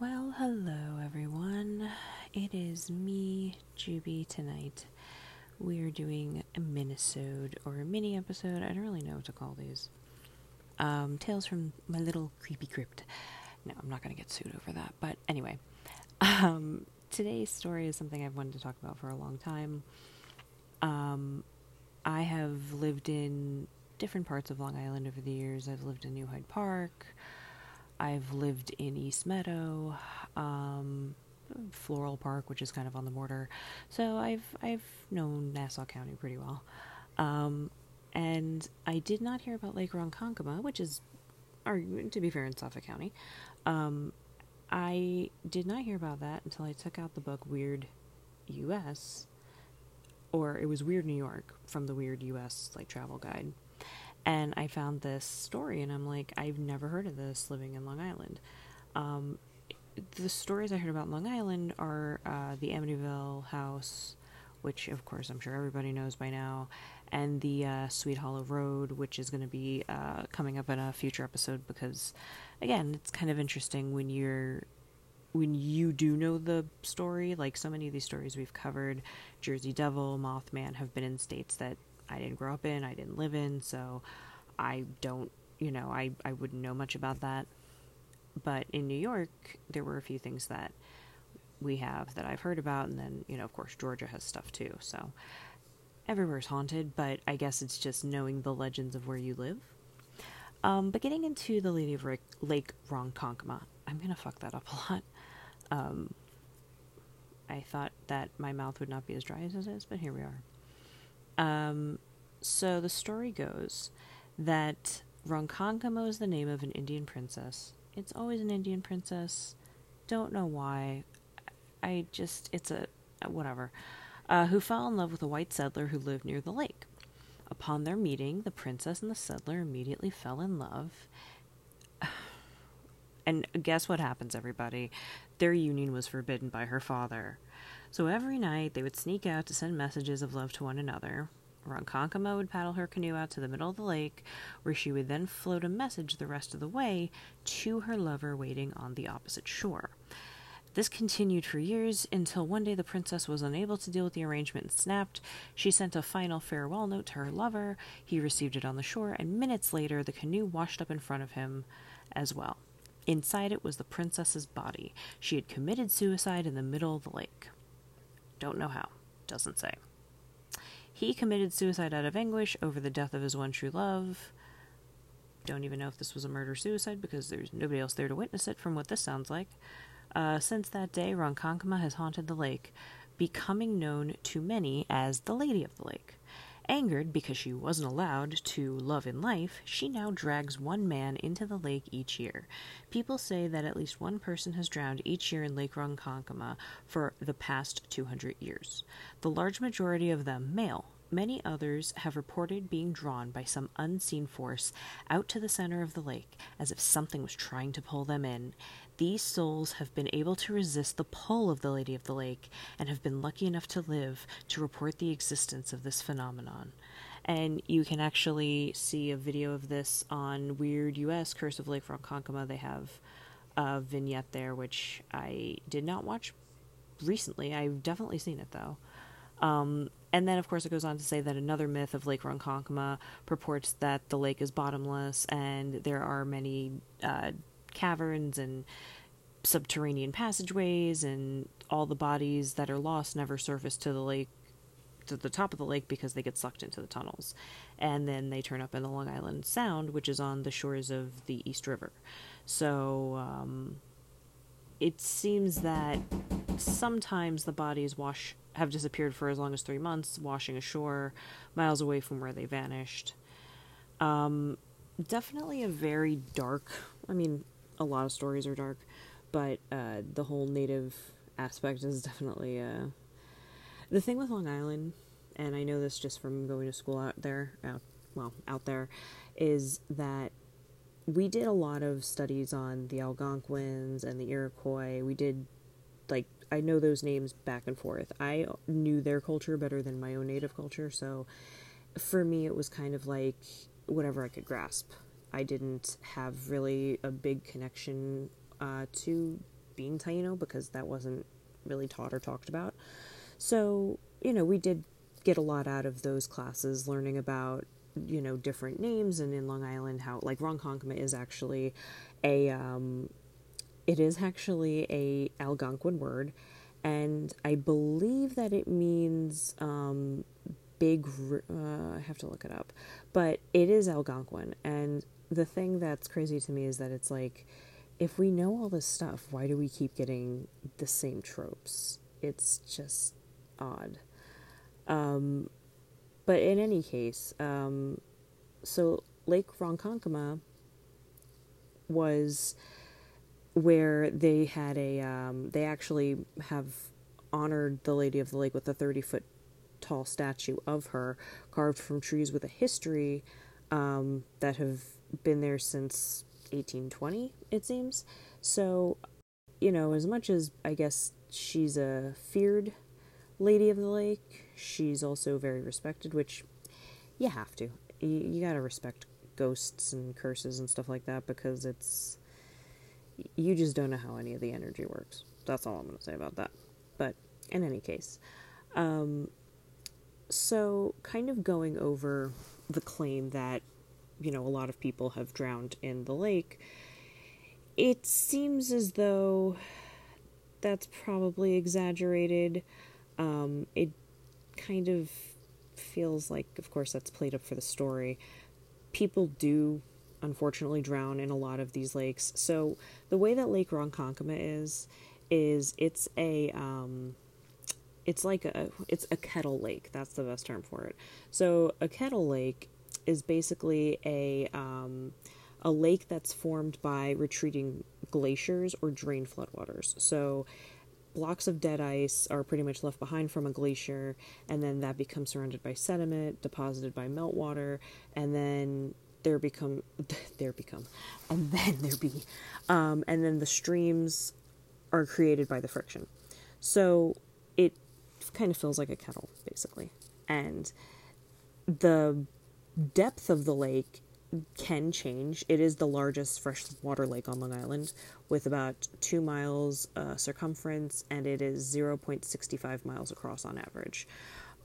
Well, hello everyone. It is me, Juby, tonight. We are doing a minisode or a mini episode. I don't really know what to call these. Um, tales from my little creepy crypt. No, I'm not going to get sued over that. But anyway, um, today's story is something I've wanted to talk about for a long time. Um, I have lived in different parts of Long Island over the years. I've lived in New Hyde Park. I've lived in East Meadow, um, Floral Park, which is kind of on the border. So I've I've known Nassau County pretty well. Um, and I did not hear about Lake Ronkonkoma, which is, or to be fair, in Suffolk County. Um, I did not hear about that until I took out the book Weird U.S. or it was Weird New York from the Weird U.S. like travel guide and I found this story, and I'm like, I've never heard of this living in Long Island. Um, the stories I heard about Long Island are uh, the Amityville house, which of course I'm sure everybody knows by now, and the uh, Sweet Hollow Road, which is going to be uh, coming up in a future episode because, again, it's kind of interesting when you're when you do know the story. Like so many of these stories we've covered, Jersey Devil, Mothman have been in states that I didn't grow up in, I didn't live in, so I don't, you know, I, I wouldn't know much about that. But in New York, there were a few things that we have that I've heard about, and then, you know, of course, Georgia has stuff too, so everywhere's haunted, but I guess it's just knowing the legends of where you live. Um, but getting into the Lady of Lake, Lake Ronkonkoma, I'm gonna fuck that up a lot. Um, I thought that my mouth would not be as dry as it is, but here we are. Um, so the story goes that Ronkonkoma is the name of an Indian princess. It's always an Indian princess. Don't know why. I just, it's a, whatever. Uh, who fell in love with a white settler who lived near the lake. Upon their meeting, the princess and the settler immediately fell in love. And guess what happens, everybody? Their union was forbidden by her father. So every night they would sneak out to send messages of love to one another. Ronkonkoma would paddle her canoe out to the middle of the lake, where she would then float a message the rest of the way to her lover waiting on the opposite shore. This continued for years until one day the princess was unable to deal with the arrangement and snapped. She sent a final farewell note to her lover. He received it on the shore, and minutes later the canoe washed up in front of him as well. Inside it was the princess's body. She had committed suicide in the middle of the lake. Don't know how. Doesn't say. He committed suicide out of anguish over the death of his one true love. Don't even know if this was a murder suicide because there's nobody else there to witness it, from what this sounds like. Uh, since that day, Ronkonkoma has haunted the lake, becoming known to many as the Lady of the Lake. Angered because she wasn't allowed to love in life, she now drags one man into the lake each year. People say that at least one person has drowned each year in Lake Ronkonkoma for the past 200 years. The large majority of them male. Many others have reported being drawn by some unseen force out to the center of the lake, as if something was trying to pull them in. These souls have been able to resist the pull of the Lady of the Lake and have been lucky enough to live to report the existence of this phenomenon. And you can actually see a video of this on Weird US Curse of Lake Ronkonkoma. They have a vignette there, which I did not watch recently. I've definitely seen it though. Um, and then, of course, it goes on to say that another myth of Lake Ronkonkoma purports that the lake is bottomless and there are many uh, caverns and subterranean passageways, and all the bodies that are lost never surface to the lake, to the top of the lake, because they get sucked into the tunnels. And then they turn up in the Long Island Sound, which is on the shores of the East River. So, um, it seems that sometimes the bodies wash have disappeared for as long as three months, washing ashore miles away from where they vanished. Um, definitely a very dark. I mean, a lot of stories are dark, but uh, the whole native aspect is definitely uh, the thing with Long Island. And I know this just from going to school out there, out, well, out there, is that we did a lot of studies on the Algonquins and the Iroquois. We did, like, I know those names back and forth. I knew their culture better than my own native culture, so for me, it was kind of like whatever I could grasp. I didn't have really a big connection uh, to being Taino because that wasn't really taught or talked about. So, you know, we did get a lot out of those classes, learning about, you know, different names and in Long Island how, like, Ronkonkoma is actually a, um, it is actually a Algonquin word, and I believe that it means um, big. Uh, I have to look it up, but it is Algonquin. And the thing that's crazy to me is that it's like, if we know all this stuff, why do we keep getting the same tropes? It's just odd. Um, but in any case, um, so Lake Ronkonkoma was where they had a um, they actually have honored the Lady of the Lake with a 30 foot tall statue of her carved from trees with a history um, that have been there since 1820 it seems so you know as much as i guess she's a feared lady of the lake she's also very respected which you have to you, you got to respect ghosts and curses and stuff like that because it's you just don't know how any of the energy works. That's all I'm to say about that. But in any case, um, so kind of going over the claim that, you know, a lot of people have drowned in the lake, it seems as though that's probably exaggerated. Um, it kind of feels like, of course, that's played up for the story. People do unfortunately drown in a lot of these lakes. So the way that Lake Ronkonkoma is is it's a um, it's like a it's a kettle lake. That's the best term for it. So a kettle lake is basically a um, a lake that's formed by retreating glaciers or drained floodwaters. So blocks of dead ice are pretty much left behind from a glacier, and then that becomes surrounded by sediment deposited by meltwater, and then there become there become and then there be um, and then the streams are created by the friction so it kind of feels like a kettle basically and the depth of the lake can change it is the largest freshwater lake on long island with about two miles uh, circumference and it is 0.65 miles across on average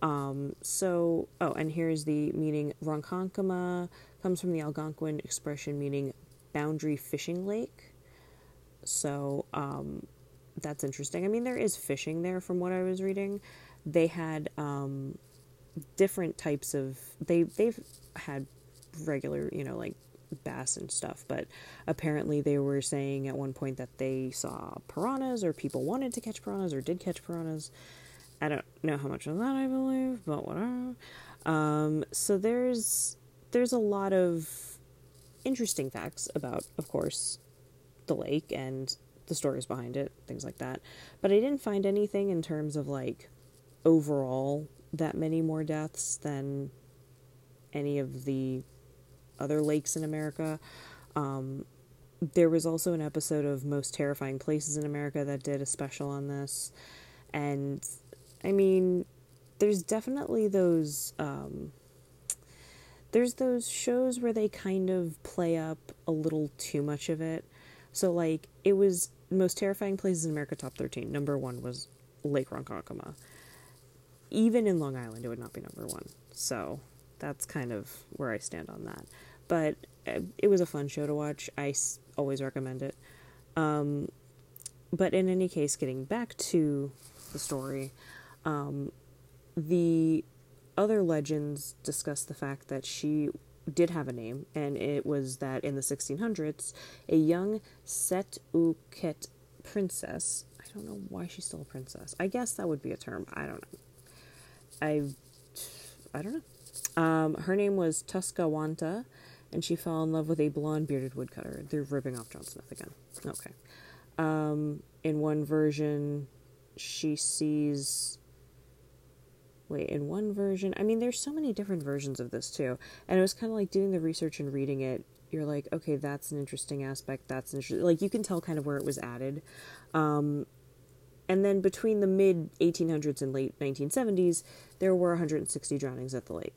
um, so oh and here's the meaning ronkonkoma comes from the Algonquin expression meaning boundary fishing lake. So um, that's interesting. I mean, there is fishing there from what I was reading. They had um, different types of they they've had regular you know like bass and stuff, but apparently they were saying at one point that they saw piranhas or people wanted to catch piranhas or did catch piranhas. I don't know how much of that I believe, but whatever. Um, so there's there's a lot of interesting facts about, of course, the lake and the stories behind it, things like that. But I didn't find anything in terms of like overall that many more deaths than any of the other lakes in America. Um, there was also an episode of Most Terrifying Places in America that did a special on this. And I mean, there's definitely those um, there's those shows where they kind of play up a little too much of it. So like it was most terrifying places in America top 13. Number 1 was Lake Ronkonkoma. Even in Long Island it would not be number 1. So that's kind of where I stand on that. But uh, it was a fun show to watch. I always recommend it. Um, but in any case, getting back to the story, um, the other legends discuss the fact that she did have a name, and it was that in the 1600s, a young Setauket princess. I don't know why she's still a princess. I guess that would be a term. I don't know. I, I don't know. Um, her name was Tuska Wanta, and she fell in love with a blonde bearded woodcutter. They're ripping off John Smith again. Okay. Um, in one version, she sees wait, in one version, I mean, there's so many different versions of this too. And it was kind of like doing the research and reading it. You're like, okay, that's an interesting aspect. That's interesting. Like you can tell kind of where it was added. Um, and then between the mid 1800s and late 1970s, there were 160 drownings at the lake.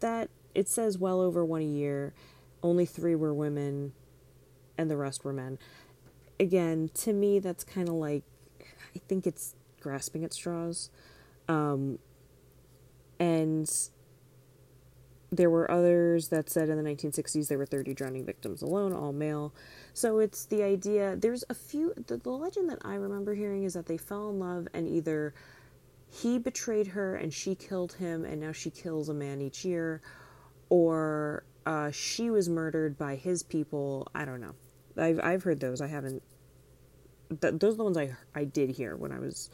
That it says well over one a year. Only three were women, and the rest were men. again, to me, that's kind of like, I think it's grasping at straws. Um, and there were others that said in the 1960s there were 30 drowning victims alone, all male. So it's the idea. There's a few. The, the legend that I remember hearing is that they fell in love and either he betrayed her and she killed him and now she kills a man each year, or uh, she was murdered by his people. I don't know. I've I've heard those. I haven't. Th- those are the ones I I did hear when I was.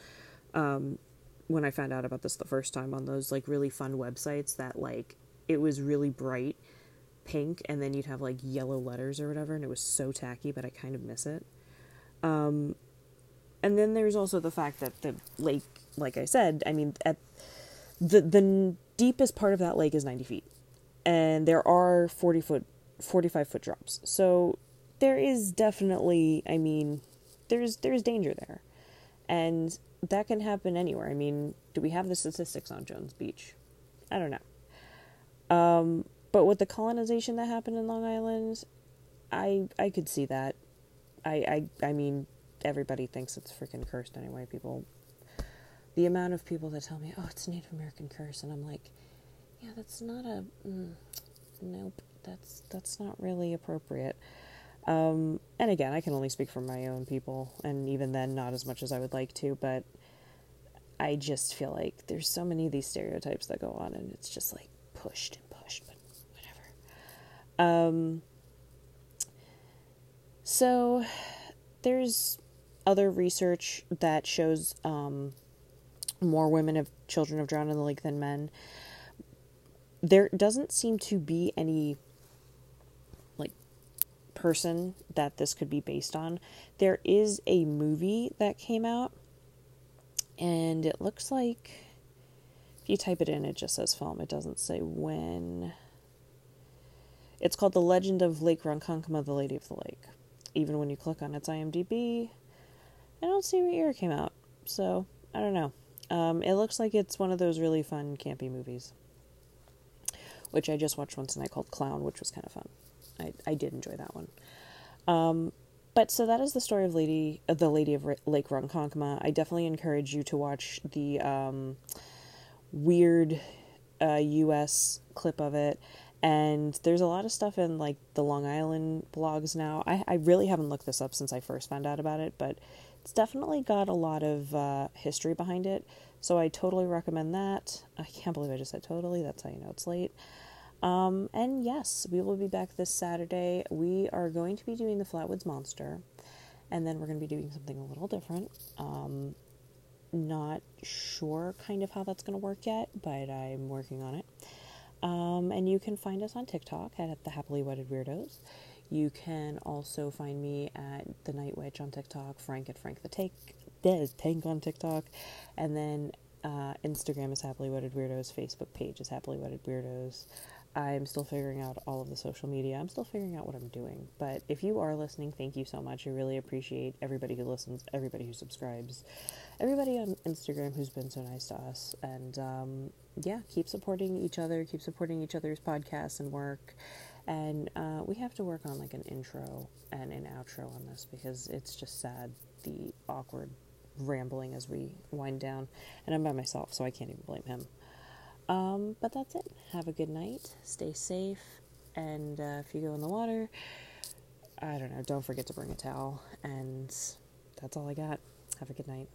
Um, when I found out about this the first time on those like really fun websites that like it was really bright pink and then you'd have like yellow letters or whatever and it was so tacky but i kind of miss it. Um, and then there's also the fact that the lake like i said i mean at the the deepest part of that lake is 90 feet and there are 40 foot 45 foot drops. So there is definitely i mean there's there's danger there and that can happen anywhere. I mean do we have the statistics on jones beach? I don't know um, but with the colonization that happened in Long Island, I I could see that. I I I mean, everybody thinks it's freaking cursed anyway. People, the amount of people that tell me, "Oh, it's Native American curse," and I'm like, "Yeah, that's not a mm, nope. That's that's not really appropriate." Um, and again, I can only speak for my own people, and even then, not as much as I would like to. But I just feel like there's so many of these stereotypes that go on, and it's just like pushed and pushed, but whatever. Um, so there's other research that shows um, more women of children have drowned in the lake than men. There doesn't seem to be any like person that this could be based on. There is a movie that came out and it looks like you type it in, it just says film. It doesn't say when. It's called The Legend of Lake Ronkonkoma, the Lady of the Lake. Even when you click on its IMDb, I don't see what year it came out. So, I don't know. Um, it looks like it's one of those really fun, campy movies. Which I just watched once tonight called Clown, which was kind of fun. I, I did enjoy that one. Um, but so that is the story of Lady, uh, the Lady of Lake Ronkonkoma. I definitely encourage you to watch the um, weird uh, US clip of it. And there's a lot of stuff in like the Long Island blogs now. I, I really haven't looked this up since I first found out about it, but it's definitely got a lot of uh, history behind it. So I totally recommend that. I can't believe I just said totally. That's how you know it's late. Um, and yes, we will be back this Saturday. We are going to be doing the Flatwoods Monster, and then we're going to be doing something a little different. Um, not sure kind of how that's going to work yet, but I'm working on it. Um, and you can find us on TikTok at the Happily Wedded Weirdos. You can also find me at the Night Witch on TikTok, Frank at Frank the Take, the Tank on TikTok, and then uh, Instagram is Happily Wedded Weirdos, Facebook page is Happily Wedded Weirdos. I'm still figuring out all of the social media. I'm still figuring out what I'm doing. But if you are listening, thank you so much. I really appreciate everybody who listens, everybody who subscribes, everybody on Instagram who's been so nice to us. And um, yeah, keep supporting each other, keep supporting each other's podcasts and work. And uh, we have to work on like an intro and an outro on this because it's just sad the awkward rambling as we wind down. And I'm by myself, so I can't even blame him. Um, but that's it. Have a good night. Stay safe. And uh, if you go in the water, I don't know, don't forget to bring a towel. And that's all I got. Have a good night.